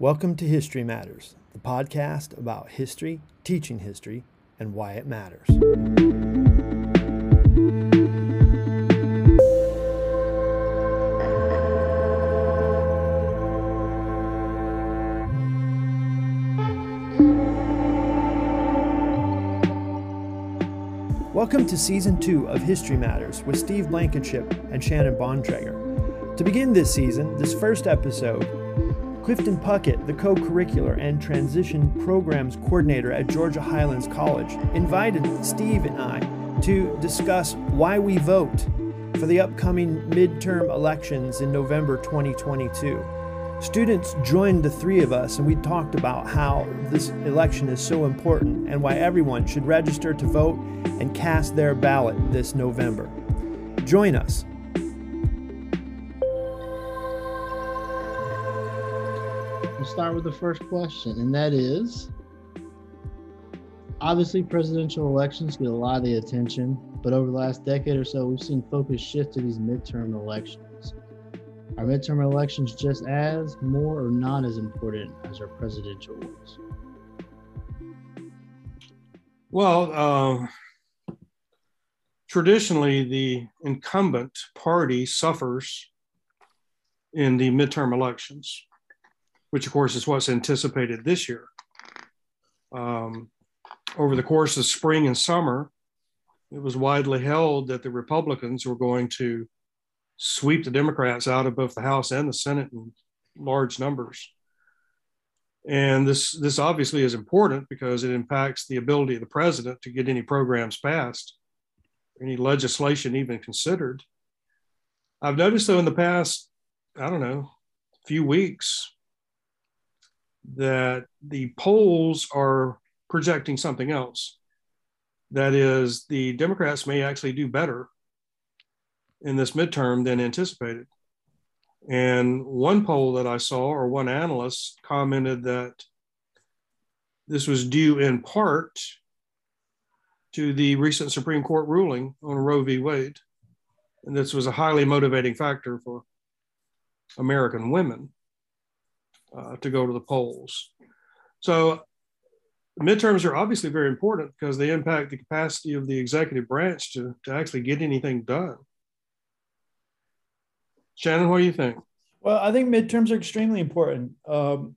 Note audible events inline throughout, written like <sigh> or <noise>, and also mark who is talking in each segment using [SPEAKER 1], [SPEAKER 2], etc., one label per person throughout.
[SPEAKER 1] Welcome to History Matters, the podcast about history, teaching history, and why it matters. Welcome to Season 2 of History Matters with Steve Blankenship and Shannon Bontrager. To begin this season, this first episode, Clifton Puckett, the co curricular and transition programs coordinator at Georgia Highlands College, invited Steve and I to discuss why we vote for the upcoming midterm elections in November 2022. Students joined the three of us and we talked about how this election is so important and why everyone should register to vote and cast their ballot this November. Join us
[SPEAKER 2] start with the first question, and that is obviously presidential elections get a lot of the attention, but over the last decade or so, we've seen focus shift to these midterm elections. Are midterm elections just as, more, or not as important as our presidential ones?
[SPEAKER 3] Well, uh, traditionally, the incumbent party suffers in the midterm elections which of course is what's anticipated this year. Um, over the course of spring and summer, it was widely held that the Republicans were going to sweep the Democrats out of both the House and the Senate in large numbers. And this, this obviously is important because it impacts the ability of the president to get any programs passed, any legislation even considered. I've noticed, though, in the past, I don't know, few weeks, that the polls are projecting something else. That is, the Democrats may actually do better in this midterm than anticipated. And one poll that I saw, or one analyst commented that this was due in part to the recent Supreme Court ruling on Roe v. Wade. And this was a highly motivating factor for American women uh, to go to the polls. So midterms are obviously very important because they impact the capacity of the executive branch to, to actually get anything done. Shannon, what do you think?
[SPEAKER 1] Well, I think midterms are extremely important. Um,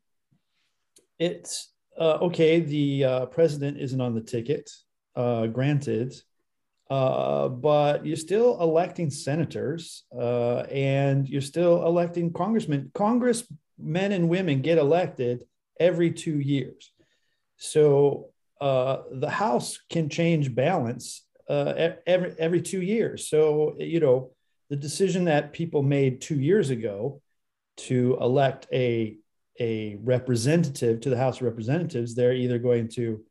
[SPEAKER 1] it's uh, okay, the uh, president isn't on the ticket, uh, granted, uh, but you're still electing senators uh, and you're still electing congressmen. Congress men and women get elected every two years. So uh, the House can change balance uh, every every two years. So you know the decision that people made two years ago to elect a a representative to the House of Representatives, they're either going to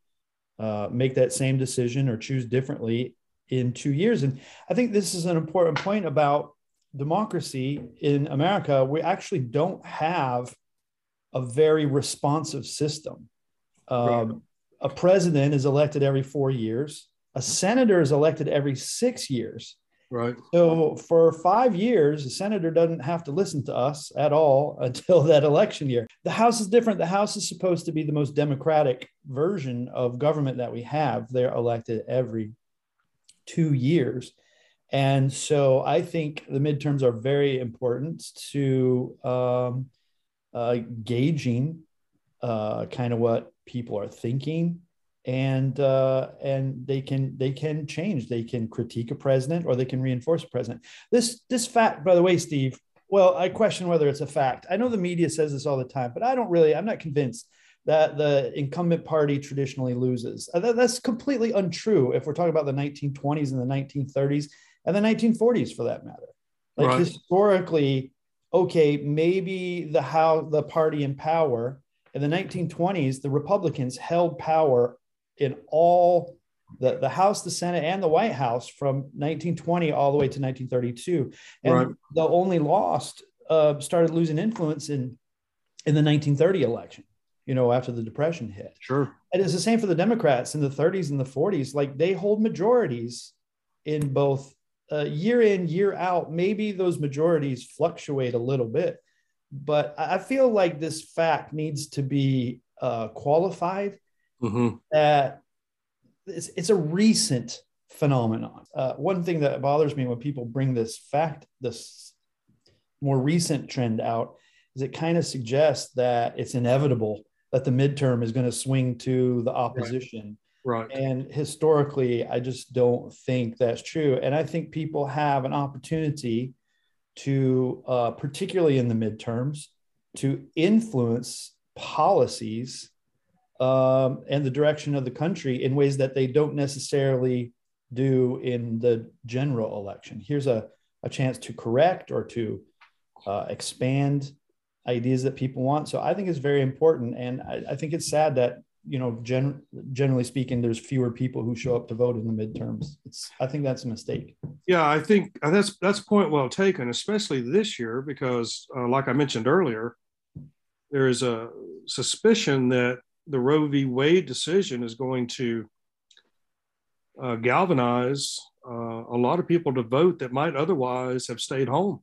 [SPEAKER 1] uh, make that same decision or choose differently in two years. And I think this is an important point about democracy in America, we actually don't have a very responsive system. Um, right. A president is elected every four years. A senator is elected every six years.
[SPEAKER 3] Right.
[SPEAKER 1] So for five years, a senator doesn't have to listen to us at all <laughs> until that election year. The House is different. The House is supposed to be the most democratic version of government that we have. They're elected every two years. And so I think the midterms are very important to um, uh, gauging uh, kind of what people are thinking. And uh, and they can they can change. They can critique a president or they can reinforce a president. This this fact, by the way, Steve. Well, I question whether it's a fact. I know the media says this all the time, but I don't really. I'm not convinced that the incumbent party traditionally loses. Uh, that's completely untrue if we're talking about the 1920s and the 1930s and the 1940s for that matter. Like right. historically, okay, maybe the how the party in power in the 1920s, the Republicans held power in all the, the House, the Senate, and the White House from 1920 all the way to 1932. And right. the only lost uh, started losing influence in in the 1930 election, you know, after the Depression hit.
[SPEAKER 3] Sure.
[SPEAKER 1] And it's the same for the Democrats in the 30s and the 40s. Like they hold majorities in both uh, year in, year out, maybe those majorities fluctuate a little bit, but I feel like this fact needs to be uh, qualified.
[SPEAKER 3] Mm-hmm.
[SPEAKER 1] That it's, it's a recent phenomenon. Uh, one thing that bothers me when people bring this fact, this more recent trend out, is it kind of suggests that it's inevitable that the midterm is going to swing to the opposition.
[SPEAKER 3] Right.
[SPEAKER 1] And historically, I just don't think that's true. And I think people have an opportunity to, uh, particularly in the midterms, to influence policies um, and the direction of the country in ways that they don't necessarily do in the general election. Here's a, a chance to correct or to uh, expand ideas that people want. So I think it's very important. And I, I think it's sad that, you know, gen, generally speaking, there's fewer people who show up to vote in the midterms. It's, I think that's a mistake.
[SPEAKER 3] Yeah, I think that's, that's point well taken, especially this year, because uh, like I mentioned earlier, there is a suspicion that the Roe v. Wade decision is going to uh, galvanize uh, a lot of people to vote that might otherwise have stayed home.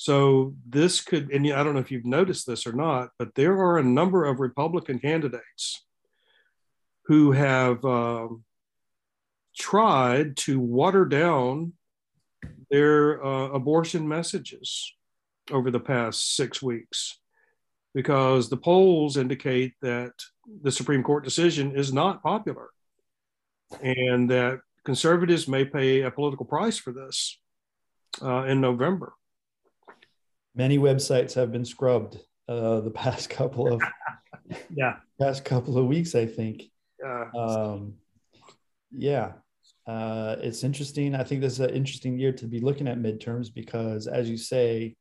[SPEAKER 3] So this could, and I don't know if you've noticed this or not, but there are a number of Republican candidates who have um, tried to water down their uh, abortion messages over the past six weeks because the polls indicate that the Supreme Court decision is not popular and that conservatives may pay a political price for this uh, in November.
[SPEAKER 1] Many websites have been scrubbed uh, the <laughs> past couple of
[SPEAKER 3] yeah
[SPEAKER 1] past couple of weeks, I think.
[SPEAKER 3] Yeah.
[SPEAKER 1] Um, yeah. Uh, it's interesting. I think this is an interesting year to be looking at midterms because, as you say,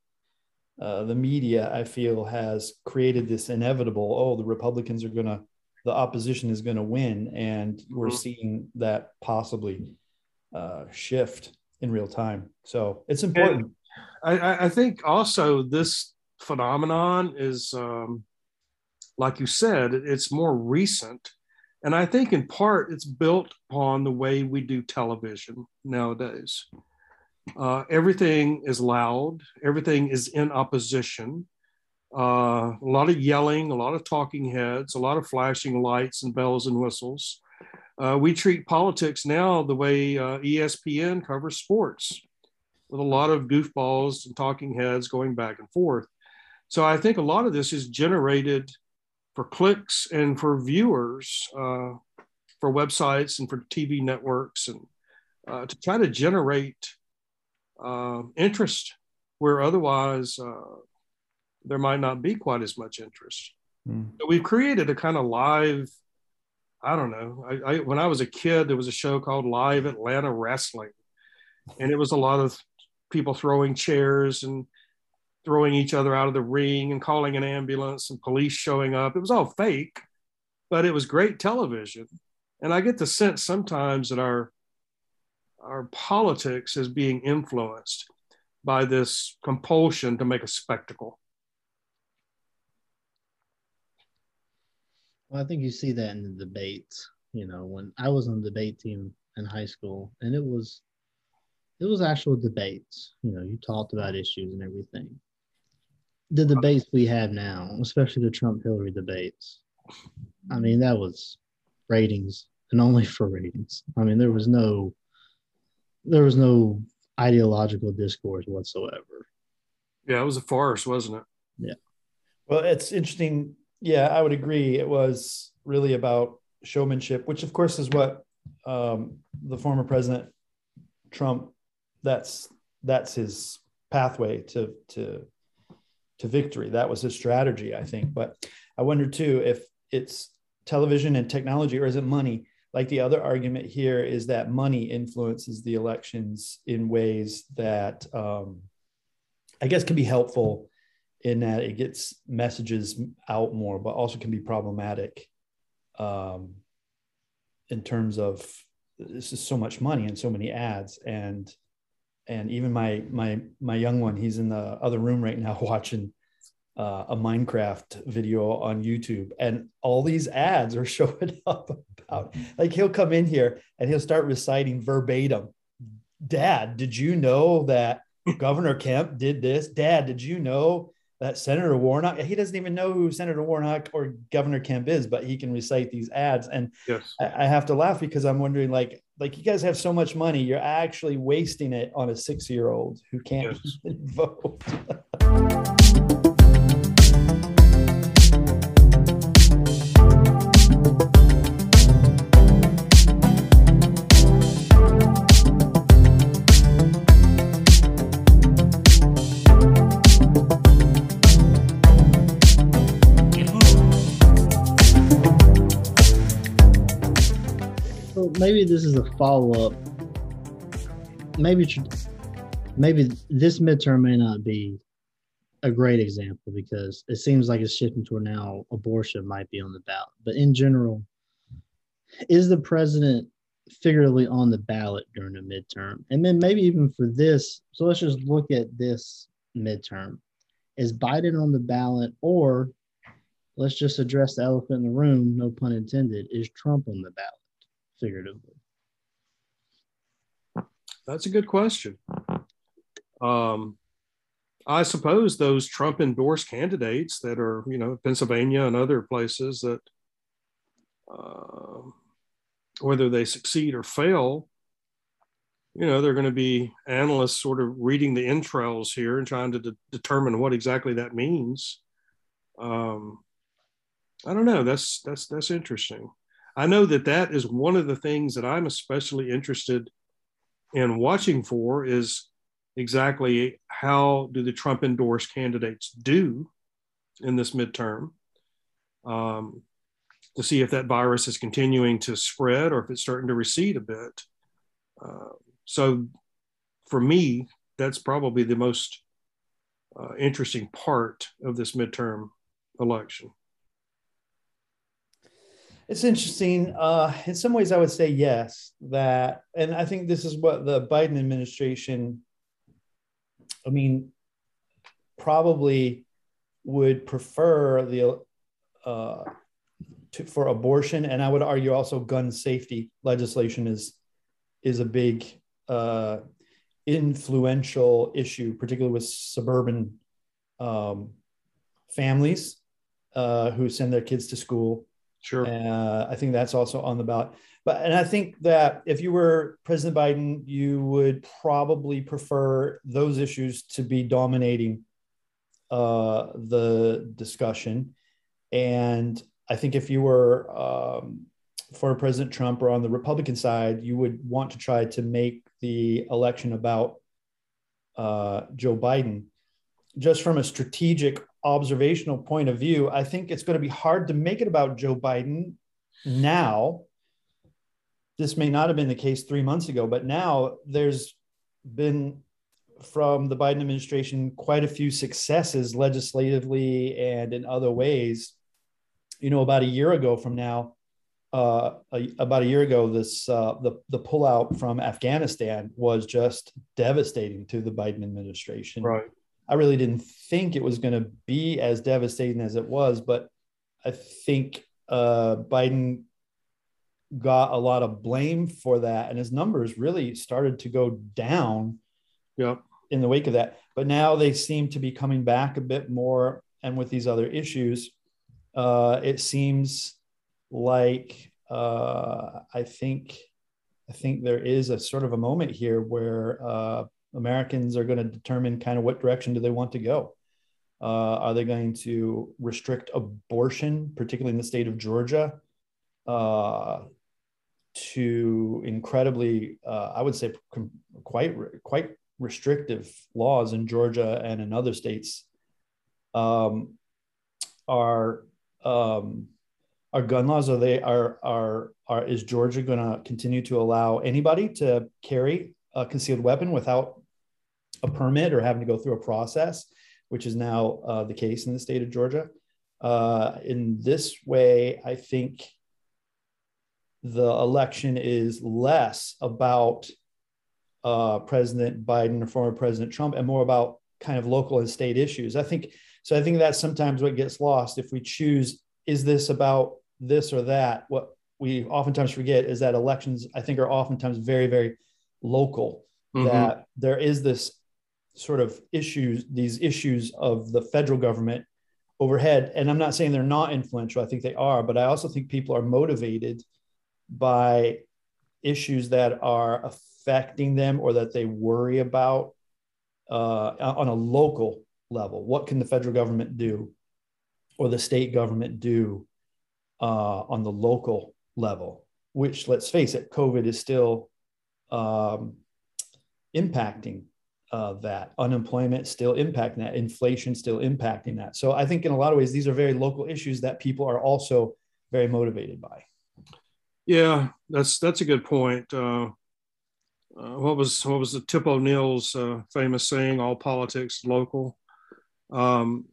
[SPEAKER 1] uh, the media, I feel, has created this inevitable oh, the Republicans are going to, the opposition is going to win. And we're mm-hmm. seeing that possibly uh, shift in real time. So it's important.
[SPEAKER 3] I, I, think also this phenomenon is, um, like you said, it's more recent. And I think in part it's built upon the way we do television nowadays. Uh, everything is loud, everything is in opposition. Uh, a lot of yelling, a lot of talking heads, a lot of flashing lights and bells and whistles. Uh, we treat politics now the way uh, ESPN covers sports, with a lot of goofballs and talking heads going back and forth. So I think a lot of this is generated for clicks and for viewers, uh, for websites and for TV networks, and uh, to try to generate uh, interest where otherwise uh, there might not be quite as much interest. Mm. So we've created a kind of live. I don't know. I, I, when I was a kid, there was a show called Live Atlanta Wrestling, and it was a lot of people throwing chairs and throwing each other out of the ring and calling an ambulance and police showing up. It was all fake, but it was great television. And I get the sense sometimes that our our politics is being influenced by this compulsion to make a spectacle.
[SPEAKER 2] Well, I think you see that in the debates. You know, when I was on the debate team in high school, and it was it was actual debates. You know, you talked about issues and everything. The debates we have now, especially the Trump Hillary debates, I mean, that was ratings and only for ratings. I mean, there was no there was no ideological discourse whatsoever.
[SPEAKER 3] Yeah, it was a farce, wasn't it?
[SPEAKER 2] Yeah.
[SPEAKER 1] Well, it's interesting. Yeah, I would agree. It was really about showmanship, which of course is what um, the former president Trump. That's that's his pathway to to to victory. That was his strategy, I think. But I wonder too if it's television and technology, or is it money? like the other argument here is that money influences the elections in ways that um, I guess can be helpful in that it gets messages out more, but also can be problematic um, in terms of this is so much money and so many ads and and even my my my young one he's in the other room right now <laughs> watching uh, a Minecraft video on YouTube, and all these ads are <laughs> showing up about like he'll come in here and he'll start reciting verbatim. Dad, did you know that Governor Kemp did this. Dad, did you know that Senator Warnock? He doesn't even know who Senator Warnock or Governor Kemp is, but he can recite these ads. And
[SPEAKER 3] Yes.
[SPEAKER 1] I, I have to laugh because I'm wondering, like, like you guys have so much money, you're actually wasting it on a six year old who can't
[SPEAKER 3] Yes. <laughs>
[SPEAKER 1] vote. <laughs>
[SPEAKER 2] maybe this is a follow up. Maybe maybe this midterm may not be a great example because it seems like it's shifting toward now abortion might be on the ballot. But in general, is the president figuratively on the ballot during the midterm? And then maybe even for this, so let's just look at this midterm. Is Biden on the ballot or let's just address the elephant in the room, no pun intended, is Trump on the ballot? Figuratively.
[SPEAKER 3] That's a good question. Um, I suppose those Trump endorsed candidates that are, you know, Pennsylvania and other places that, uh, whether they succeed or fail, you know, they're going to be analysts sort of reading the entrails here and trying to de- determine what exactly that means. Um, I don't know. That's that's that's interesting. I know that that is one of the things that I'm especially interested in watching for is exactly how do the Trump endorsed candidates do in this midterm um, to see if that virus is continuing to spread or if it's starting to recede a bit. Uh, so for me, that's probably the most uh, interesting part of this midterm election.
[SPEAKER 1] It's interesting. Uh, in some ways, I would say yes. That, and I think this is what the Biden administration, I mean, probably would prefer the uh, to, for abortion, and I would argue also gun safety legislation is is a big uh, influential issue, particularly with suburban um, families uh, who send their kids to school.
[SPEAKER 3] Sure.
[SPEAKER 1] Uh, I think that's also on the ballot. But and I think that if you were President Biden, you would probably prefer those issues to be dominating uh, the discussion. And I think if you were um, for President Trump or on the Republican side, you would want to try to make the election about uh, Joe Biden. Just from a strategic observational point of view, I think it's going to be hard to make it about Joe Biden now. This may not have been the case three months ago, but now there's been from the Biden administration quite a few successes legislatively and in other ways. You know, about a year ago from now, uh, a, about a year ago, this uh, the the pullout from Afghanistan was just devastating to the Biden administration.
[SPEAKER 3] Right.
[SPEAKER 1] I really didn't think it was going to be as devastating as it was, but I think uh, Biden got a lot of blame for that, and his numbers really started to go down
[SPEAKER 3] Yep.
[SPEAKER 1] in the wake of that. But now they seem to be coming back a bit more, and with these other issues, uh, it seems like uh, I think I think there is a sort of a moment here where uh, Americans are going to determine kind of what direction do they want to go. Uh, are they going to restrict abortion, particularly in the state of Georgia, uh, to incredibly, uh, I would say, com- quite quite restrictive laws in Georgia and in other states? Um, are um, are gun laws? Are they are are are is Georgia going to continue to allow anybody to carry a concealed weapon without a permit or having to go through a process, which is now uh, the case in the state of Georgia. Uh, in this way, I think the election is less about uh, President Biden or former President Trump and more about kind of local and state issues. I think so. I think that's sometimes what gets lost if we choose is this about this or that. What we oftentimes forget is that elections, I think, are oftentimes very, very local.
[SPEAKER 3] Mhm.
[SPEAKER 1] That there is this sort of issues, these issues of the federal government overhead. And I'm not saying they're not influential, I think they are, but I also think people are motivated by issues that are affecting them or that they worry about uh, on a local level. What can the federal government do or the state government do uh, on the local level? Which, let's face it, COVID is still um, impacting that unemployment still impacting that inflation still impacting that. So i think in a lot of ways these are very local issues that people are also very motivated by.
[SPEAKER 3] Yeah that's that's a good point. Uh, uh, what was what was the tip o'neill's uh, famous saying all politics local um,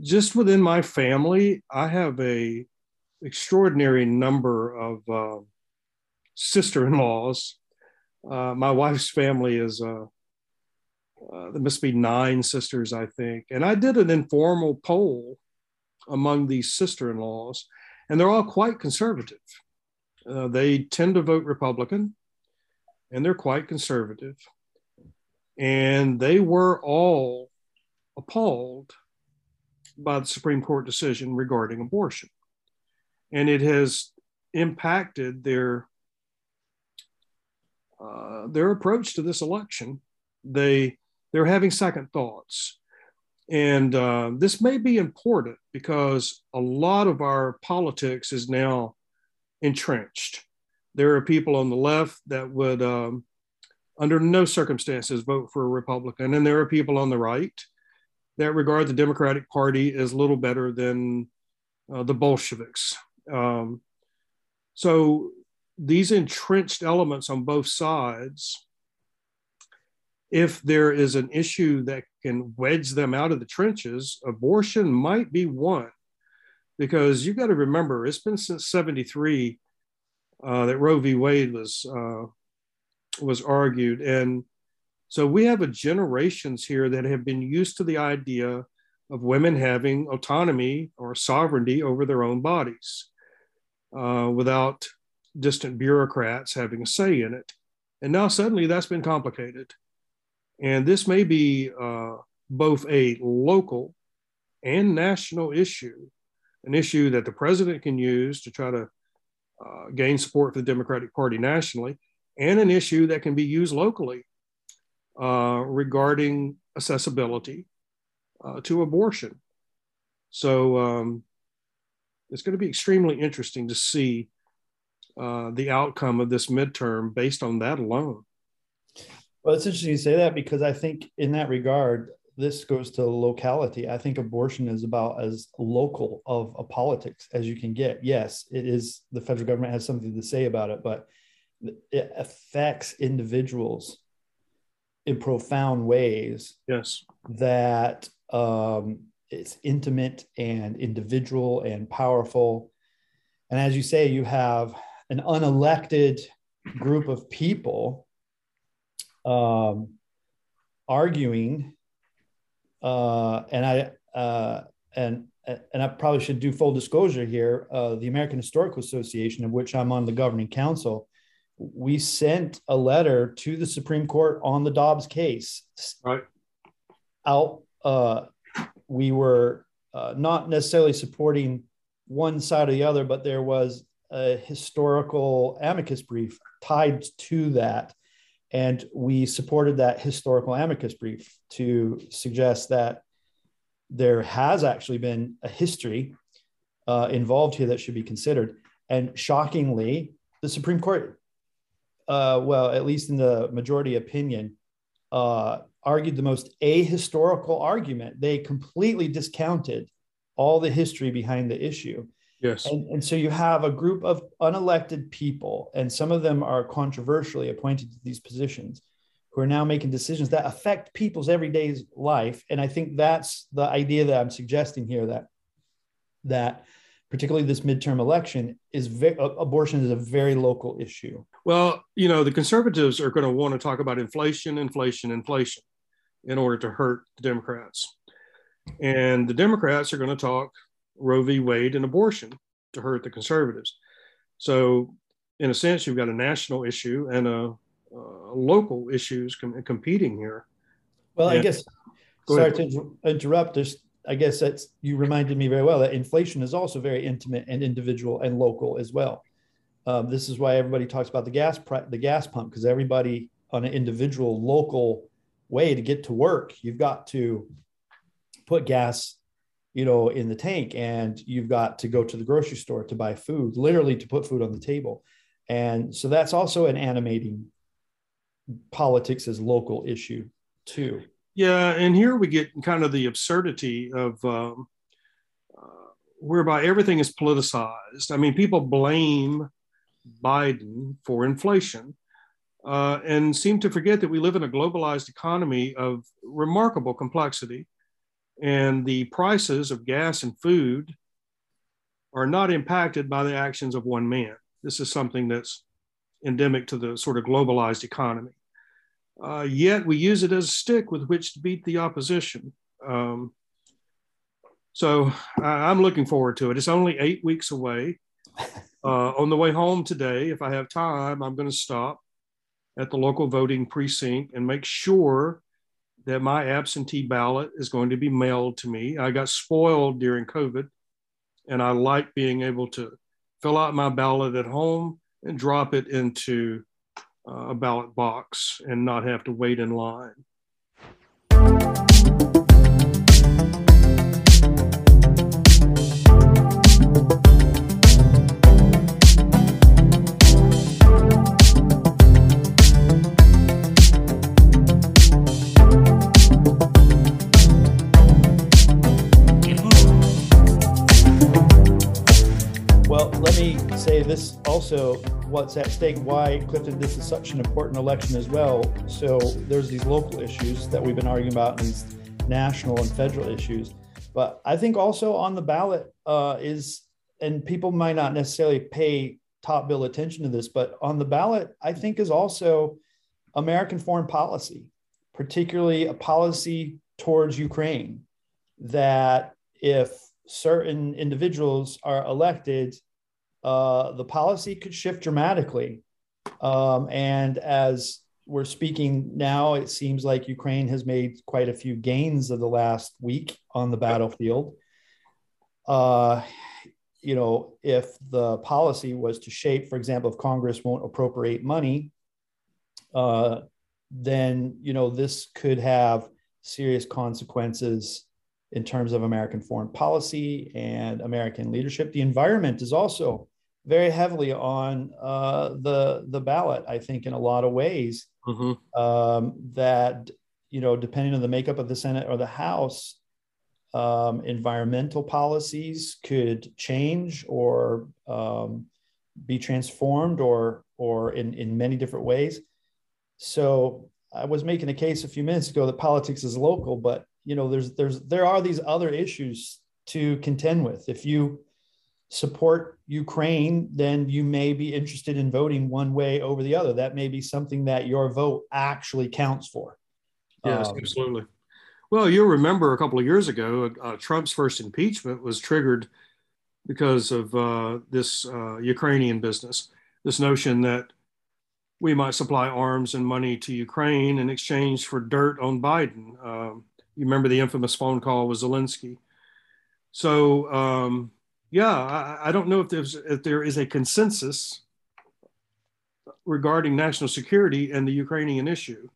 [SPEAKER 3] just within my family i have a extraordinary number of uh, sister-in-laws. Uh, my wife's family is uh, uh, there must be nine sisters, I think. And I did an informal poll among these sister in laws, and they're all quite conservative. Uh, they tend to vote Republican, and they're quite conservative. And they were all appalled by the Supreme Court decision regarding abortion. And it has impacted their uh, their approach to this election. They they're having second thoughts. And uh, this may be important because a lot of our politics is now entrenched. There are people on the left that would, um, under no circumstances, vote for a Republican. And there are people on the right that regard the Democratic Party as little better than uh, the Bolsheviks. Um, so these entrenched elements on both sides if there is an issue that can wedge them out of the trenches, abortion might be one. Because you've got to remember, it's been since 73 uh, that Roe v. Wade was, uh, was argued. And so we have a generations here that have been used to the idea of women having autonomy or sovereignty over their own bodies uh, without distant bureaucrats having a say in it. And now suddenly that's been complicated. And this may be uh, both a local and national issue, an issue that the president can use to try to uh, gain support for the Democratic Party nationally, and an issue that can be used locally uh, regarding accessibility uh, to abortion. So um, it's going to be extremely interesting to see uh, the outcome of this midterm based on that alone.
[SPEAKER 1] Well, it's interesting you say that because I think in that regard, this goes to locality. I think abortion is about as local of a politics as you can get. Yes, it is the federal government has something to say about it, but it affects individuals in profound ways.
[SPEAKER 3] Yes.
[SPEAKER 1] That um, it's intimate and individual and powerful. And as you say, you have an unelected group of people um, arguing, uh, and I uh, and and I probably should do full disclosure here. Uh, the American Historical Association, of which I'm on the governing council, we sent a letter to the Supreme Court on the Dobbs case.
[SPEAKER 3] Right.
[SPEAKER 1] Out, uh, we were uh, not necessarily supporting one side or the other, but there was a historical amicus brief tied to that and we supported that historical amicus brief to suggest that there has actually been a history uh, involved here that should be considered. And shockingly, the Supreme Court, uh, well, at least in the majority opinion, uh, argued the most ahistorical argument. They completely discounted all the history behind the issue.
[SPEAKER 3] Yes.
[SPEAKER 1] And, and so you have a group of unelected people, and some of them are controversially appointed to these positions who are now making decisions that affect people's everyday life. And I think that's the idea that I'm suggesting here that that particularly this midterm election is very, abortion is a very local issue.
[SPEAKER 3] Well, you know, the conservatives are going to want to talk about inflation, inflation, inflation in order to hurt the Democrats. And the Democrats are going to talk Roe v. Wade and abortion to hurt the conservatives. So, in a sense, you've got a national issue and a, a local issues com- competing here.
[SPEAKER 1] Well, I guess sorry to interrupt. Just I guess that's you reminded me very well that inflation is also very intimate and individual and local as well. Um, this is why everybody talks about the gas the gas pump because everybody on an individual local way to get to work, you've got to put gas, you know, in the tank, and you've got to go to the grocery store to buy food, literally to put food on the table, and so that's also an animating politics as local issue too.
[SPEAKER 3] Yeah, and here we get kind of the absurdity of um, uh, whereby everything is politicized. I mean, people blame Biden for inflation uh, and seem to forget that we live in a globalized economy of remarkable complexity, and the prices of gas and food are not impacted by the actions of one man. This is something that's endemic to the sort of globalized economy. Uh, yet we use it as a stick with which to beat the opposition. Um, so I, am looking forward to it. It's only eight weeks away. <laughs> Uh, on the way home today, if I have time, I'm going to stop at the local voting precinct and make sure that my absentee ballot is going to be mailed to me. I got spoiled during COVID, and I like being able to fill out my ballot at home and drop it into uh, a ballot box and not have to wait in line.
[SPEAKER 1] What's at stake, why Clifton, this is such an important election as well. So there's these local issues that we've been arguing about, and these national and federal issues. But I think also on the ballot uh, is, and people might not necessarily pay top bill attention to this, but on the ballot, I think is also American foreign policy, particularly a policy towards Ukraine, that if certain individuals are elected uh, the policy could shift dramatically. Um, and as we're speaking now, it seems like Ukraine has made quite a few gains of the last week on the battlefield. Uh, you know, if the policy was to shape, for example, if Congress won't appropriate money, uh, then you know this could have serious consequences in terms of American foreign policy and American leadership. The environment is also very heavily on uh, the the ballot. I think in a lot of ways mm-hmm. um, that you know, depending on the makeup of the Senate or the House, um, environmental policies could change or um, be transformed or or in in many different ways. So I was making a case a few minutes ago that politics is local, but you know, there's there's there are these other issues to contend with. If you support Ukraine, then you may be interested in voting one way over the other. That may be something that your vote actually counts for.
[SPEAKER 3] Yes, um, absolutely. Well, you'll remember a couple of years ago, uh, Trump's first impeachment was triggered because of uh, this uh, Ukrainian business, this notion that we might supply arms and money to Ukraine in exchange for dirt on Biden. Um, you remember the infamous phone call with Zelensky. So, um, yeah, I, I don't know if there's if there is a consensus regarding national security and the Ukrainian issue.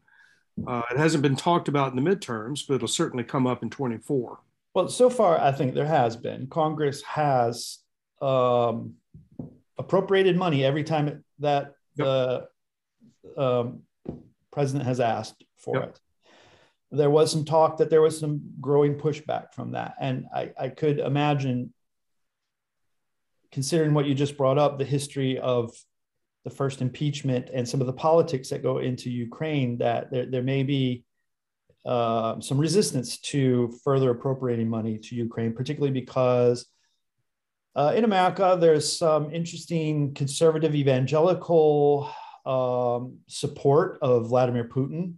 [SPEAKER 3] Uh, it hasn't been talked about in the midterms, but it'll certainly come up in 24.
[SPEAKER 1] Well, so far, I think there has been. Congress has um, appropriated money every time that yep. the um, president has asked for yep. it. There was some talk that there was some growing pushback from that. And I, I could imagine considering what you just brought up, the history of the first impeachment and some of the politics that go into Ukraine, that there, there may be uh, some resistance to further appropriating money to Ukraine, particularly because uh, in America, there's some interesting conservative evangelical um, support of Vladimir Putin.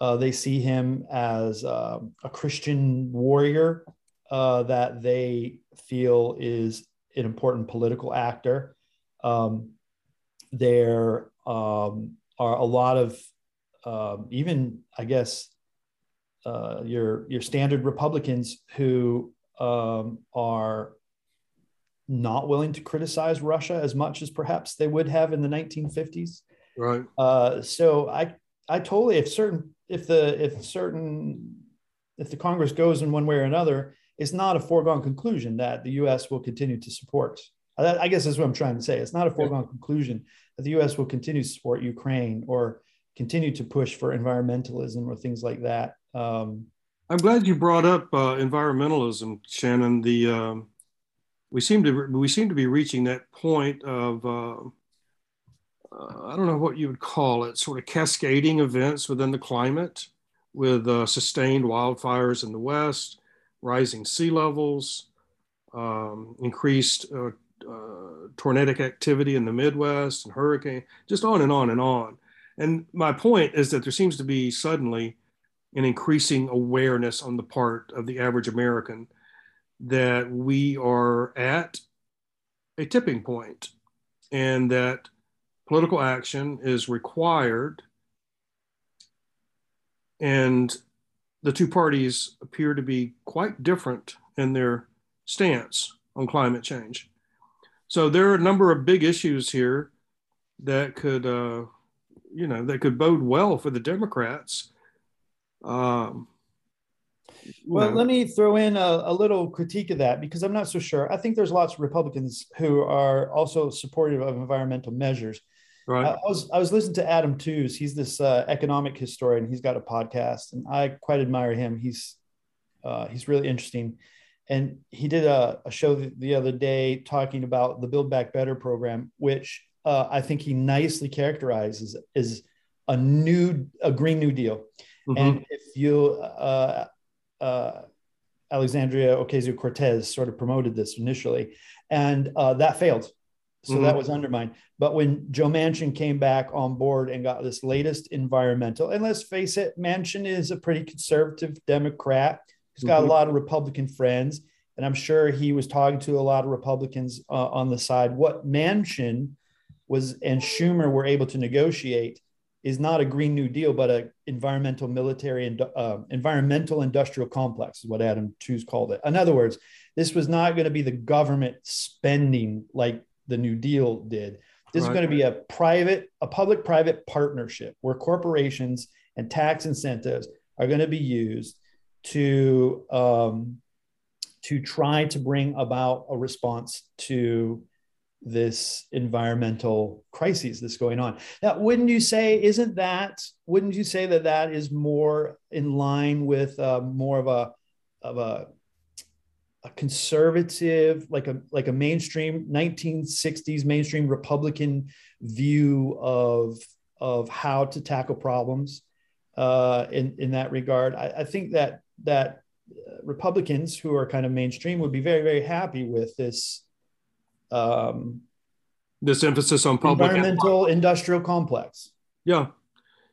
[SPEAKER 1] Uh, they see him as um, a Christian warrior uh, that they feel is an important political actor. Um, there um, are a lot of um, even, I guess, uh, your your standard Republicans who um, are not willing to criticize Russia as much as perhaps they would have in the 1950s.
[SPEAKER 3] Right.
[SPEAKER 1] Uh, so I I totally if certain if the if certain if the Congress goes in one way or another, it's not a foregone conclusion that the U.S. will continue to support. I guess that's what I'm trying to say. It's not a foregone yeah. conclusion that the U.S. will continue to support Ukraine or continue to push for environmentalism or things like that. Um,
[SPEAKER 3] I'm glad you brought up uh, environmentalism, Shannon. The um, we seem to we seem to be reaching that point of uh, uh, I don't know what you would call it, sort of cascading events within the climate, with uh, sustained wildfires in the west, rising sea levels, um, increased uh, uh, tornadic activity in the Midwest, and hurricane, just on and on and on. And my point is that there seems to be suddenly an increasing awareness on the part of the average American that we are at a tipping point and that political action is required. And the two parties appear to be quite different in their stance on climate change. So there are a number of big issues here that could uh, you know that could bode well for the Democrats. Um,
[SPEAKER 1] well, know. let me throw in a, a, little critique of that because I'm not so sure. I think there's lots of Republicans who are also supportive of environmental measures. Right. I, was I was listening to Adam Tooze. He's this uh, economic historian. He's got a podcast, and I quite admire him. He's uh, he's really interesting, and he did a, a show the, the other day talking about the Build Back Better program, which uh, I think he nicely characterizes as a new, a Green New Deal. Mm-hmm. And if you, uh, uh, Alexandria Ocasio Cortez sort of promoted this initially, and uh, that failed. So mm-hmm. that was undermined. But when Joe Manchin came back on board and got this latest environmental, and let's face it, Manchin is a pretty conservative Democrat. He's got mm-hmm. a lot of Republican friends, and I'm sure he was talking to a lot of Republicans uh, on the side. What Manchin was and Schumer were able to negotiate is not a Green New Deal, but a environmental military and uh, environmental industrial complex is what Adam Tooze called it. In other words, this was not going to be the government spending like the New Deal did. This right. is going to be a private, a public-private partnership where corporations and tax incentives are going to be used to um, to try to bring about a response to this environmental crises that's going on. Now, wouldn't you say, isn't that, wouldn't you say that that is more in line with uh, more of a, of a, a conservative, like a, like a mainstream 1960s mainstream Republican view of, of how to tackle problems uh, in, in that regard? I, I think that, that Republicans who are kind of mainstream would be very, very happy with this um,
[SPEAKER 3] this emphasis on public
[SPEAKER 1] environmental industrial complex.
[SPEAKER 3] Yeah,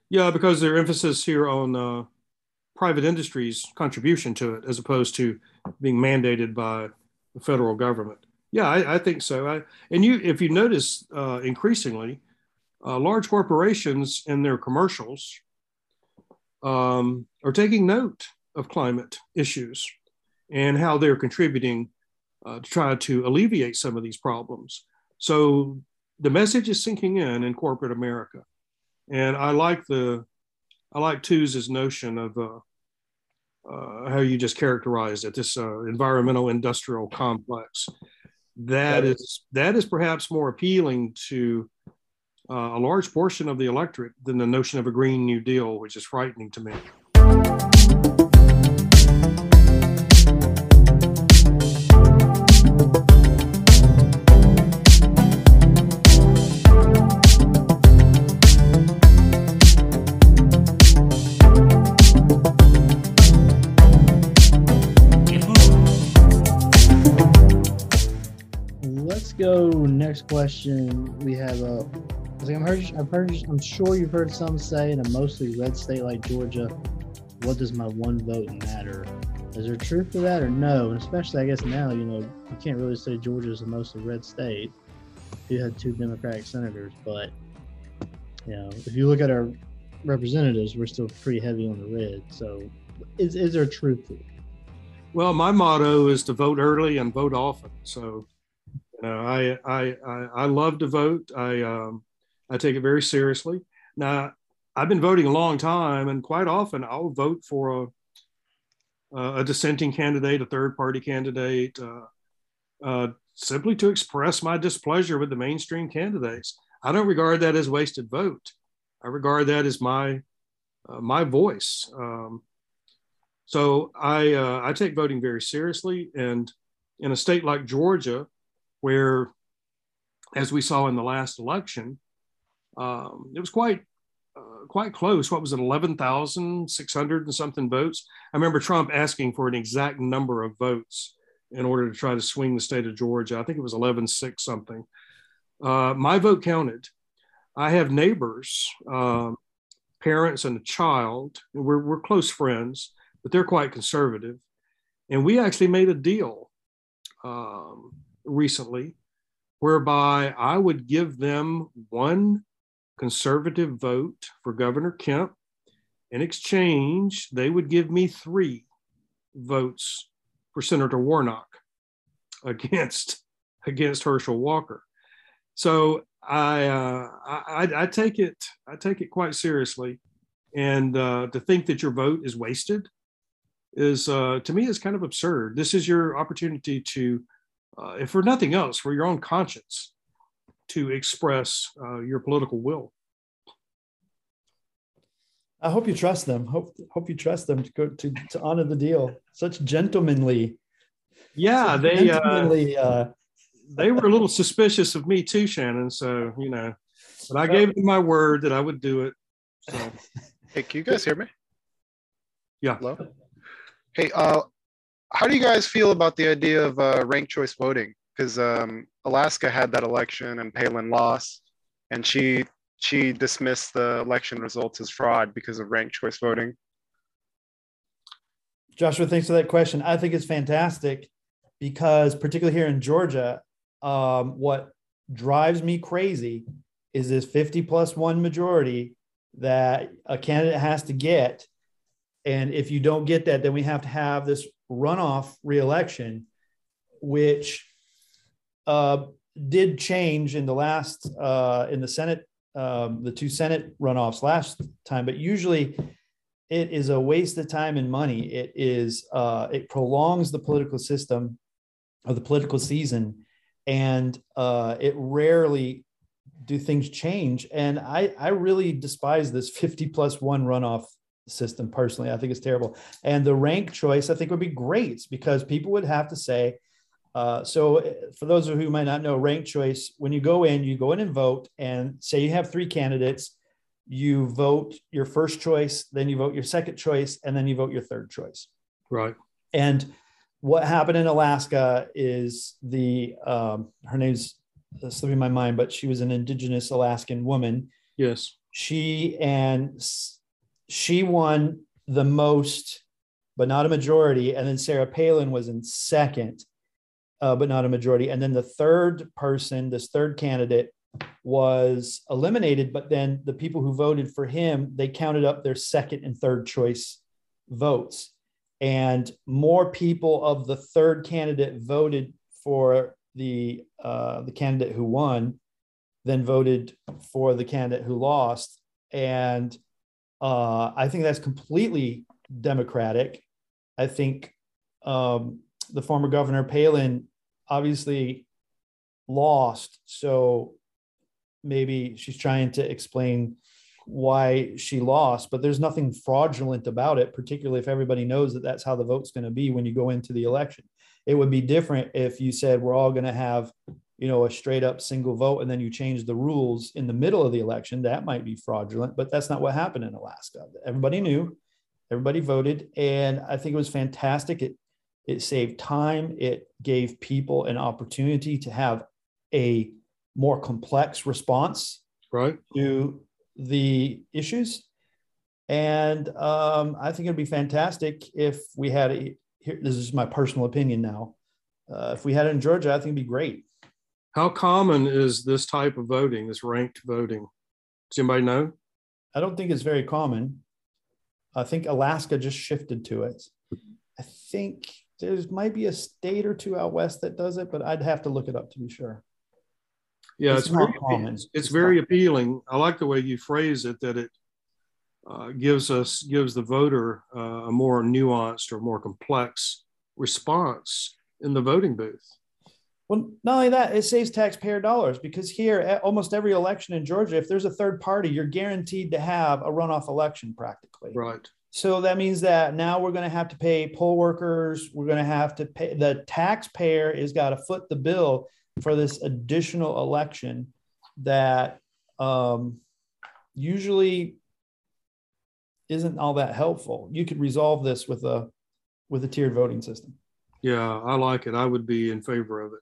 [SPEAKER 3] yeah, because their emphasis here on uh, private industry's contribution to it, as opposed to being mandated by the federal government. Yeah, I, I think so. I, and you, if you notice, uh, increasingly, uh, large corporations in their commercials um, are taking note of climate issues and how they're contributing uh, to try to alleviate some of these problems. So the message is sinking in in corporate America, and I like the I like Tooze's notion of uh, uh, how you just characterized it this uh, environmental industrial complex. That is that is perhaps more appealing to uh, a large portion of the electorate than the notion of a Green New Deal, which is frightening to me.
[SPEAKER 2] Next question we have I think I've heard, I've heard, I'm sure you've heard some say in a mostly red state like Georgia, what does my one vote matter? Is there truth to that or no? And especially, I guess now, you know, you can't really say Georgia is a mostly red state. You had two Democratic senators, but you know, if you look at our representatives, we're still pretty heavy on the red. So, is is there truth to it?
[SPEAKER 3] Well, my motto is to vote early and vote often. So, know, I I I, I love to vote. I um, I take it very seriously. Now, I've been voting a long time, and quite often I'll vote for a a dissenting candidate, a third party candidate, uh, uh, simply to express my displeasure with the mainstream candidates. I don't regard that as wasted vote. I regard that as my uh, my voice. Um, so I uh, I take voting very seriously, and in a state like Georgia, where, as we saw in the last election, um, it was quite uh, quite close. What was it, eleven thousand six hundred and something votes? I remember Trump asking for an exact number of votes in order to try to swing the state of Georgia. I think it was eleven six something. Uh, my vote counted. I have neighbors, um, parents, and a child. We're, we're close friends but they're quite conservative. And we actually made a deal um, recently whereby I would give them one conservative vote for Governor Kemp. In exchange, they would give me three votes for Senator Warnock <laughs> against against Herschel Walker. So I, uh, I, I take it I take it quite seriously, and uh, to think that your vote is wasted is uh, to me is kind of absurd. This is your opportunity to, uh, if for nothing else, for your own conscience, to express uh, your political will.
[SPEAKER 1] I hope you trust them. Hope hope you trust them to go to, to honor the deal. Such gentlemanly.
[SPEAKER 3] Yeah, such they uh, gentlemanly, uh, they were a little suspicious of me too, Shannon. So you know, but I gave them my word that I would do it. So.
[SPEAKER 4] Hey, can you guys hear me?
[SPEAKER 3] Yeah.
[SPEAKER 4] Hello. Hey, uh, how do you guys feel about the idea of uh, ranked choice voting? Because um, Alaska had that election and Palin lost, and she she dismissed the election results as fraud because of ranked choice voting.
[SPEAKER 1] Joshua, thanks for that question. I think it's fantastic because, particularly here in Georgia, um, what drives me crazy is this 50 plus one majority that a candidate has to get and if you don't get that, then we have to have this runoff reelection, which uh, did change in the last uh, in the Senate, um, the two Senate runoffs last time. But usually, it is a waste of time and money. It is uh, it prolongs the political system of the political season, and uh, it rarely do things change. And I I really despise this fifty plus one runoff system personally. I think it's terrible. And the rank choice, I think, would be great because people would have to say, uh, so uh, for those of you who might not know, rank choice, when you go in, you go in and vote, and say you have three candidates, you vote your first choice, then you vote your second choice, and then you vote your third choice.
[SPEAKER 3] Right.
[SPEAKER 1] And what happened in Alaska is the um, her name's slipping my mind, but she was an indigenous Alaskan woman.
[SPEAKER 3] Yes.
[SPEAKER 1] She and she won the most, but not a majority. And then Sarah Palin was in second, uh, but not a majority. And then the third person, this third candidate, was eliminated. But then the people who voted for him, they counted up their second and third choice votes. And more people of the third candidate voted for the uh, the candidate who won than voted for the candidate who lost. And uh, I think that's completely democratic. I think um, the former governor Palin obviously lost, so maybe she's trying to explain why she lost, but there's nothing fraudulent about it, particularly if everybody knows that that's how the vote's going to be when you go into the election. It would be different if you said we're all going to have you know, a straight up single vote and then you change the rules in the middle of the election, that might be fraudulent, but that's not what happened in Alaska. Everybody knew, everybody voted, and I think it was fantastic. It it saved time, it gave people an opportunity to have a more complex response
[SPEAKER 3] right
[SPEAKER 1] to the issues. And um, I think it'd be fantastic if we had a, here, this is my personal opinion now. Uh, if we had it in Georgia, I think it'd be great.
[SPEAKER 3] How common is this type of voting, this ranked voting? Does anybody know?
[SPEAKER 1] I don't think it's very common. I think Alaska just shifted to it. I think there might be a state or two out west that does it, but I'd have to look it up to be sure.
[SPEAKER 3] Yeah,
[SPEAKER 1] It's
[SPEAKER 3] it's, very,
[SPEAKER 1] common.
[SPEAKER 3] it's,
[SPEAKER 1] It's
[SPEAKER 3] very appealing. I like the way you phrase it that it uh, gives us gives the voter uh, a more nuanced or more complex response in the voting booth.
[SPEAKER 1] Well, not only that, it saves taxpayer dollars because here, at almost every election in Georgia, if there's a third party, you're guaranteed to have a runoff election practically.
[SPEAKER 3] Right.
[SPEAKER 1] So that means that now we're going to have to pay poll workers. We're going to have to pay the taxpayer is got to foot the bill for this additional election that um, usually isn't all that helpful. You could resolve this with a with a tiered voting system.
[SPEAKER 3] Yeah, I like it. I would be in favor of it.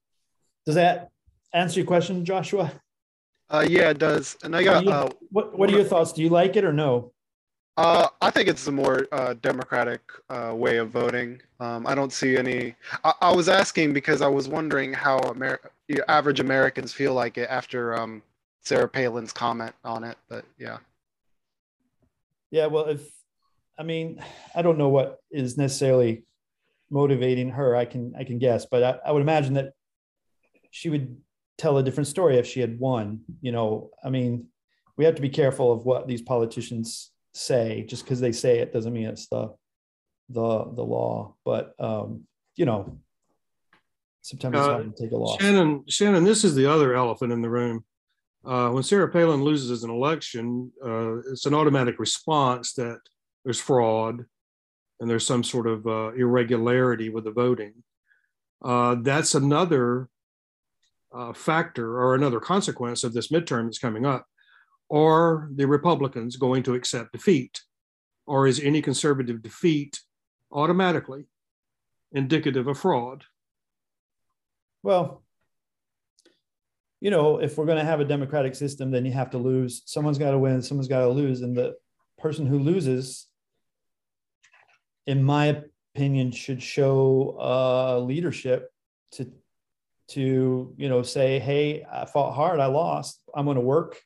[SPEAKER 1] Does that answer your question, Joshua?
[SPEAKER 4] Uh, yeah, it does. And I got.
[SPEAKER 1] you-
[SPEAKER 4] Uh,
[SPEAKER 1] What What are your thoughts? Do you like it or no?
[SPEAKER 4] uh, I think it's a more uh, democratic uh, way of voting. Um, I don't see any. I, I was asking because I was wondering how Amer- average Americans feel like it after um, Sarah Palin's comment on it. But yeah.
[SPEAKER 1] Yeah, well, if I mean, I don't know what is necessarily motivating her. I can I can guess, but I, I would imagine that she would tell a different story if she had won. You know, I mean, we have to be careful of what these politicians say. Just because they say it doesn't mean it's the the the law. But um, you know, September's
[SPEAKER 3] Uh,
[SPEAKER 1] hard to take a loss.
[SPEAKER 3] Shannon, Shannon, this is the other elephant in the room. Uh, when Sarah Palin loses an election, uh, it's an automatic response that there's fraud and there's some sort of uh, irregularity with the voting. Uh, that's another uh, factor or another consequence of this midterm that's coming up. Are the Republicans going to accept defeat? Or is any conservative defeat automatically indicative of fraud?
[SPEAKER 1] Well, you know, if we're going to have a democratic system, then you have to lose. Someone's got to win. Someone's got to lose, and the person who loses, in my opinion, should show uh, leadership to to you know say, "Hey, I fought hard. I lost. I'm going to work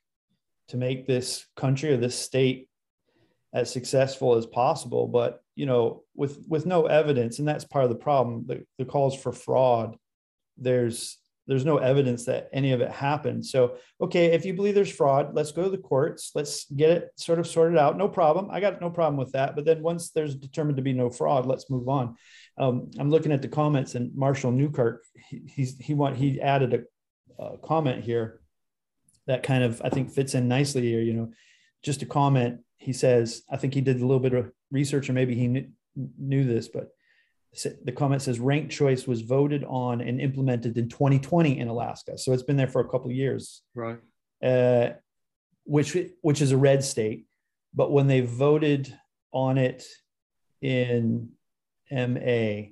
[SPEAKER 1] to make this country or this state as successful as possible." But you know, with with no evidence, and that's part of the problem. The, the calls for fraud there's there's no evidence that any of it happened so okay if you believe there's fraud let's go to the courts let's get it sort of sorted out no problem i got no problem with that but then once there's determined to be no fraud let's move on um, i'm looking at the comments and marshall newkirk he, he's he want he added a, a comment here that kind of i think fits in nicely here you know just a comment he says i think he did a little bit of research or maybe he knew, knew this but the comment says ranked choice was voted on and implemented in 2020 in Alaska. So it's been there for a couple of years,
[SPEAKER 3] Right.
[SPEAKER 1] uh, which which is a red state. But when they voted on it in MA,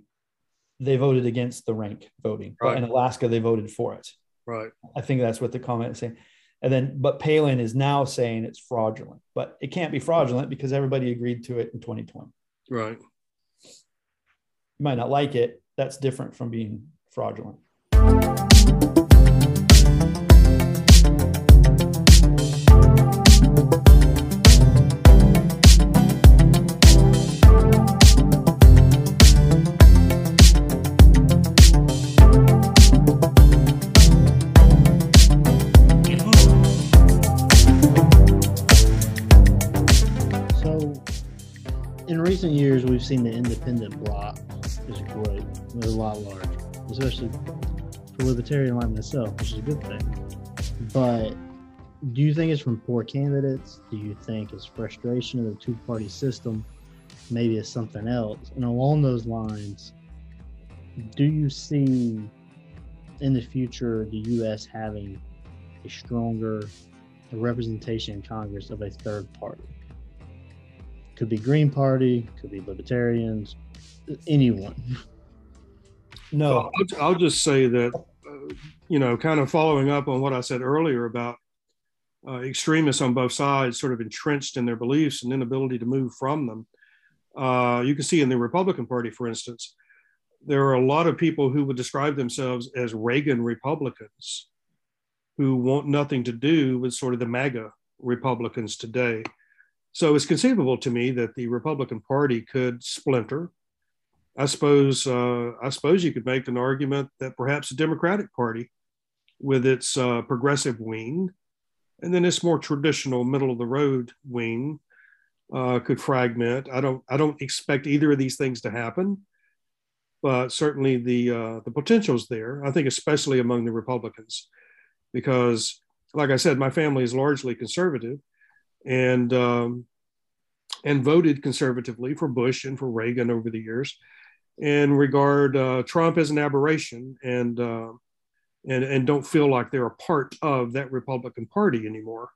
[SPEAKER 1] they voted against the rank voting. But in Alaska, they voted for it.
[SPEAKER 3] Right.
[SPEAKER 1] I think that's what the comment is saying. And then, but Palin is now saying it's fraudulent, but it can't be fraudulent because everybody agreed to it in 2020
[SPEAKER 3] Right.
[SPEAKER 1] you might not like it. That's different from being fraudulent.
[SPEAKER 2] Seen the independent bloc is growth. It's a lot larger, especially for libertarian like myself, which is a good thing. But do you think it's from poor candidates? Do you think it's frustration of the two-party system? Maybe it's something else. And along those lines, do you see in the future the U.S. having a stronger representation in Congress of a third party? Could be Green Party, could be Libertarians, anyone.
[SPEAKER 1] No,
[SPEAKER 3] I'll, I'll just say that, uh, you know, kind of following up on what I said earlier about uh, extremists on both sides sort of entrenched in their beliefs and inability to move from them. Uh, you can see in the Republican Party, for instance, there are a lot of people who would describe themselves as Reagan Republicans who want nothing to do with sort of the MAGA Republicans today. So it's conceivable to me that the Republican Party could splinter. I suppose uh, I suppose you could make an argument that perhaps the Democratic Party, with its uh, progressive wing, and then its more traditional middle of the road wing, uh, could fragment. I don't I don't expect either of these things to happen, but certainly the uh, the potential is there. I think especially among the Republicans, because like I said, my family is largely conservative, and um, and voted conservatively for Bush and for Reagan over the years, and regard uh, Trump as an aberration, and uh, and and don't feel like they're a part of that Republican Party anymore.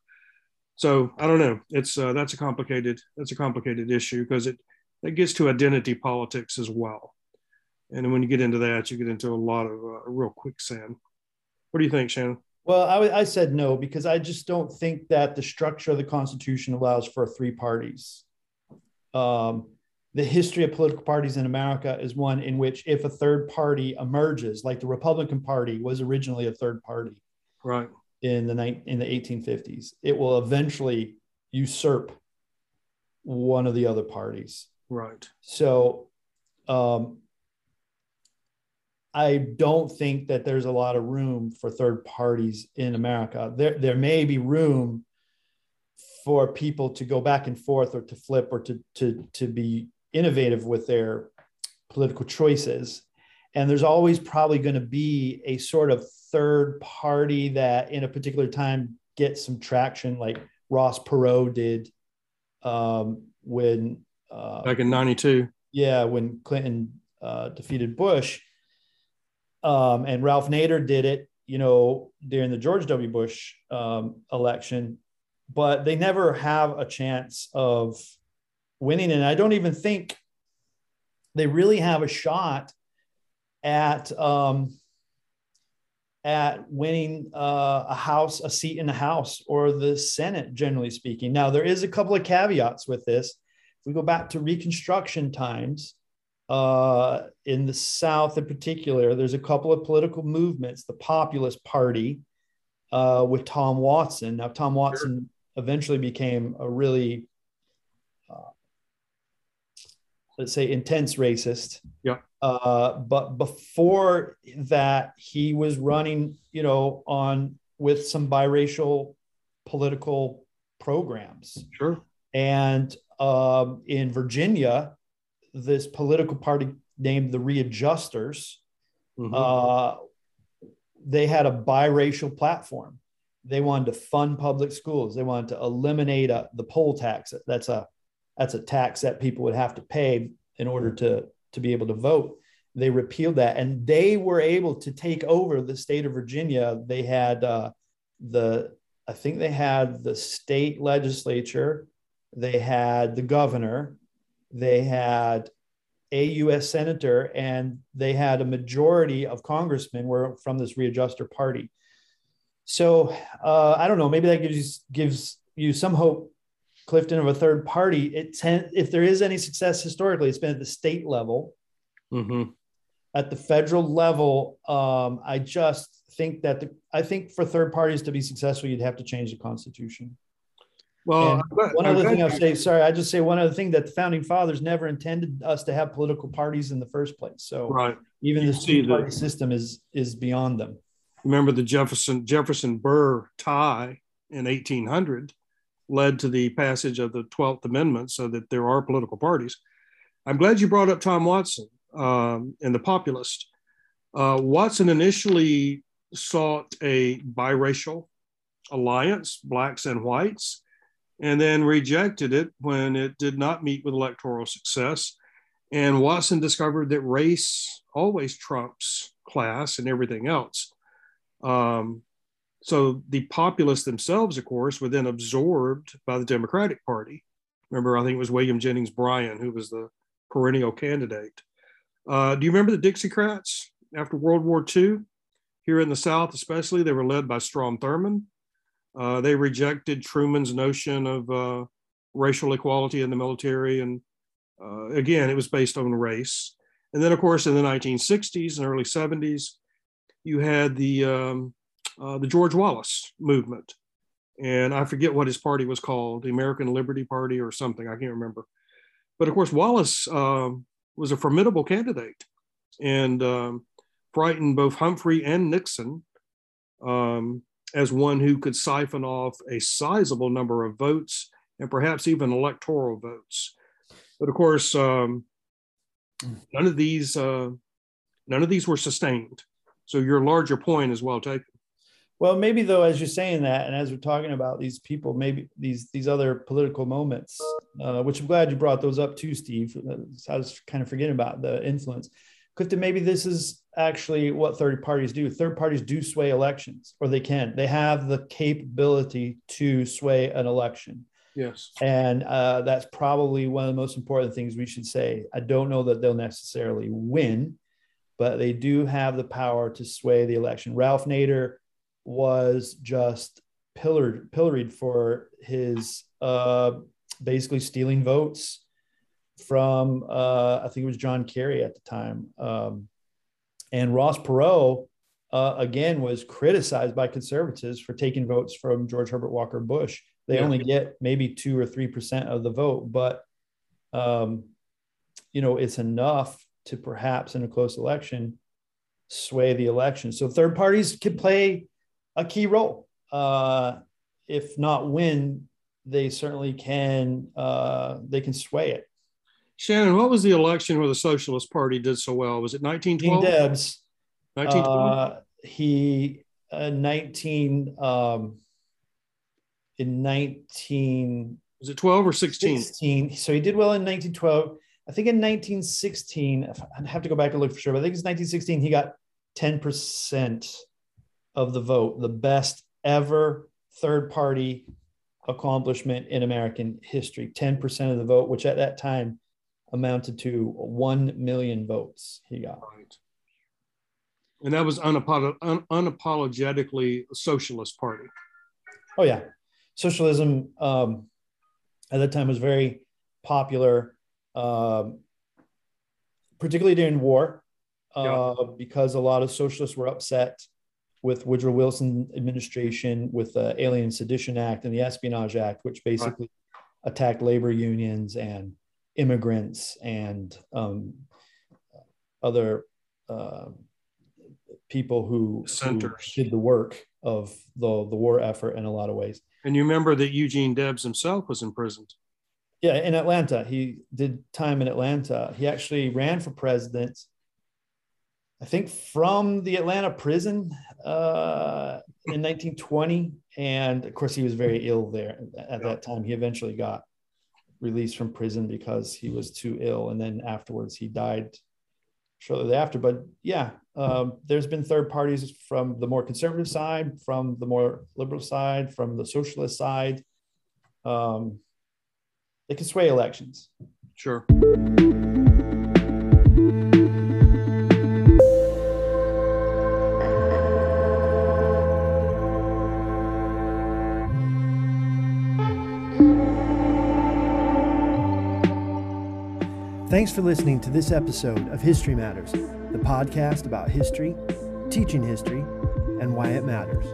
[SPEAKER 3] So I don't know. It's uh, that's a complicated that's a complicated issue because it it gets to identity politics as well, and when you get into that, you get into a lot of uh, real quicksand. What do you think, Shannon?
[SPEAKER 1] Well, I, I said no because I just don't think that the structure of the Constitution allows for three parties. Um, the history of political parties in America is one in which if a third party emerges, like the Republican Party was originally a third party,
[SPEAKER 3] right,
[SPEAKER 1] in the ni- in the 1850s, it will eventually usurp one of the other parties.
[SPEAKER 3] right,
[SPEAKER 1] So, um, I don't think that there's a lot of room for third parties in America. There, there may be room for people to go back and forth or to flip or to, to, to be innovative with their political choices. And there's always probably going to be a sort of third party that in a particular time gets some traction, like Ross Perot did um, when. Uh,
[SPEAKER 3] back in '92.
[SPEAKER 1] Yeah, when Clinton uh, defeated Bush um, and Ralph Nader did it, you know, during the George W. Bush um, election, but they never have a chance of winning. And I don't even think they really have a shot at um, at winning uh, a house, a seat in the House or the Senate, generally speaking. Now, there is a couple of caveats with this. If we go back to Reconstruction times, uh, in the South in particular, there's a couple of political movements. The Populist Party uh, with Tom Watson. Now, Tom Watson sure. eventually became a really, uh, let's say, intense racist.
[SPEAKER 3] Yeah.
[SPEAKER 1] Uh, but before that, he was running, you know, on with some biracial political programs.
[SPEAKER 3] Sure.
[SPEAKER 1] And um, in Virginia, this political party named the Readjusters. Mm-hmm. Uh, they had a biracial platform. They wanted to fund public schools. They wanted to eliminate a, the poll tax. That's a that's a tax that people would have to pay in order to to be able to vote. They repealed that, and they were able to take over the state of Virginia. They had uh, the I think they had the state legislature, they had the governor, they had a U.S. senator, and they had a majority of congressmen were from this readjuster party. So uh, I don't know. Maybe that gives you gives you some hope, Clifton, of a third party. It ten, if there is any success historically, it's been at the state level.
[SPEAKER 3] Mm-hmm.
[SPEAKER 1] At the federal level, um, I just think that the, I think for third parties to be successful, you'd have to change the constitution. Well, one other thing I'll say, sorry, I just say one other thing that the founding fathers never intended us to have political parties in the first place. So
[SPEAKER 3] right.
[SPEAKER 1] even you this two party system is is beyond them.
[SPEAKER 3] Remember the Jefferson Jefferson Burr tie in 1800 led to the passage of the 12th Amendment so that there are political parties. I'm glad you brought up Tom Watson um, and the populist. Uh, Watson initially sought a biracial alliance, blacks and whites and then rejected it when it did not meet with electoral success. And Watson discovered that race always trumps class and everything else. Um, so the populists themselves, of course, were then absorbed by the Democratic Party. Remember, I think it was William Jennings Bryan who was the perennial candidate. Uh, do you remember the Dixiecrats after World War II? Here in the South, especially, they were led by Strom Thurmond. Uh, they rejected Truman's notion of uh, racial equality in the military. And uh, again, it was based on race. And then, of course, in the 1960s and early 70s, you had the, um, uh, the George Wallace movement. and I forget what his party was called, the American Liberty Party or something. I can't remember. But of course, Wallace um, was a formidable candidate and um, frightened both Humphrey and Nixon um, as one who could siphon off a sizable number of votes and perhaps even electoral votes. But of course, um, none of these uh, none of these were sustained. So your larger point is well taken.
[SPEAKER 1] Well, maybe though, as you're saying that, and as we're talking about these people, maybe these these other political moments, uh, which I'm glad you brought those up too, Steve. I was kind of forgetting about the influence. Clifton, maybe this is actually what third parties do. Third parties do sway elections, or they can. They have the capability to sway an election.
[SPEAKER 3] Yes.
[SPEAKER 1] And uh, that's probably one of the most important things we should say. I don't know that they'll necessarily win, but they do have the power to sway the election. Ralph Nader was just pillared, pilloried for his uh, basically stealing votes from, uh, I think it was John Kerry at the time. Um, and Ross Perot, uh, again, was criticized by conservatives for taking votes from George Herbert Walker Bush. They yeah. only get maybe two or 3% of the vote, but, um, you know, it's enough to perhaps in a close election sway the election. So third parties can play a key role. Uh, if not win, they certainly can. Uh, they can sway it.
[SPEAKER 3] Shannon, what was the election where the Socialist Party did so well? Was it 1912?
[SPEAKER 1] Debs. 1912. Uh, he uh, 19 um, in 19
[SPEAKER 3] was it 12 or 16?
[SPEAKER 1] 16. So he did well in 1912. I think in 1916, I'd have to go back and look for sure, but I think it's 1916. He got 10 percent of the vote, the best ever third party accomplishment in American history. 10% of the vote, which at that time amounted to 1 million votes he got. Right.
[SPEAKER 3] And that was unapolog- un- unapologetically a socialist party.
[SPEAKER 1] Oh, yeah. Socialism um, at that time was very popular, um, particularly during war, uh, yeah. because a lot of socialists were upset with Woodrow Wilson administration with the Alien Sedition Act and the Espionage Act, which basically right. attacked labor unions and immigrants and um, other uh, people who, who, did the work of the, the war effort in a lot of ways.
[SPEAKER 3] And you remember that Eugene Debs himself was imprisoned.
[SPEAKER 1] Yeah, in Atlanta. He did time in Atlanta. He actually ran for president I think from the Atlanta prison uh, in 1920. And of course, he was very ill there at that time. He eventually got released from prison because he was too ill. And then afterwards, he died shortly after. But yeah, um, there's been third parties from the more conservative side, from the more liberal side, from the socialist side. Um, they can sway elections.
[SPEAKER 3] Sure.
[SPEAKER 1] Thanks for listening to this episode of History Matters, the podcast about history, teaching history, and why it matters.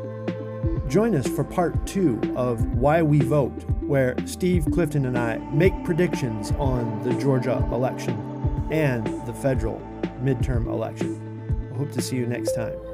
[SPEAKER 1] Join us for part two of Why We Vote, where Steve Clifton and I make predictions on the Georgia election and the federal midterm election. I hope to see you next time.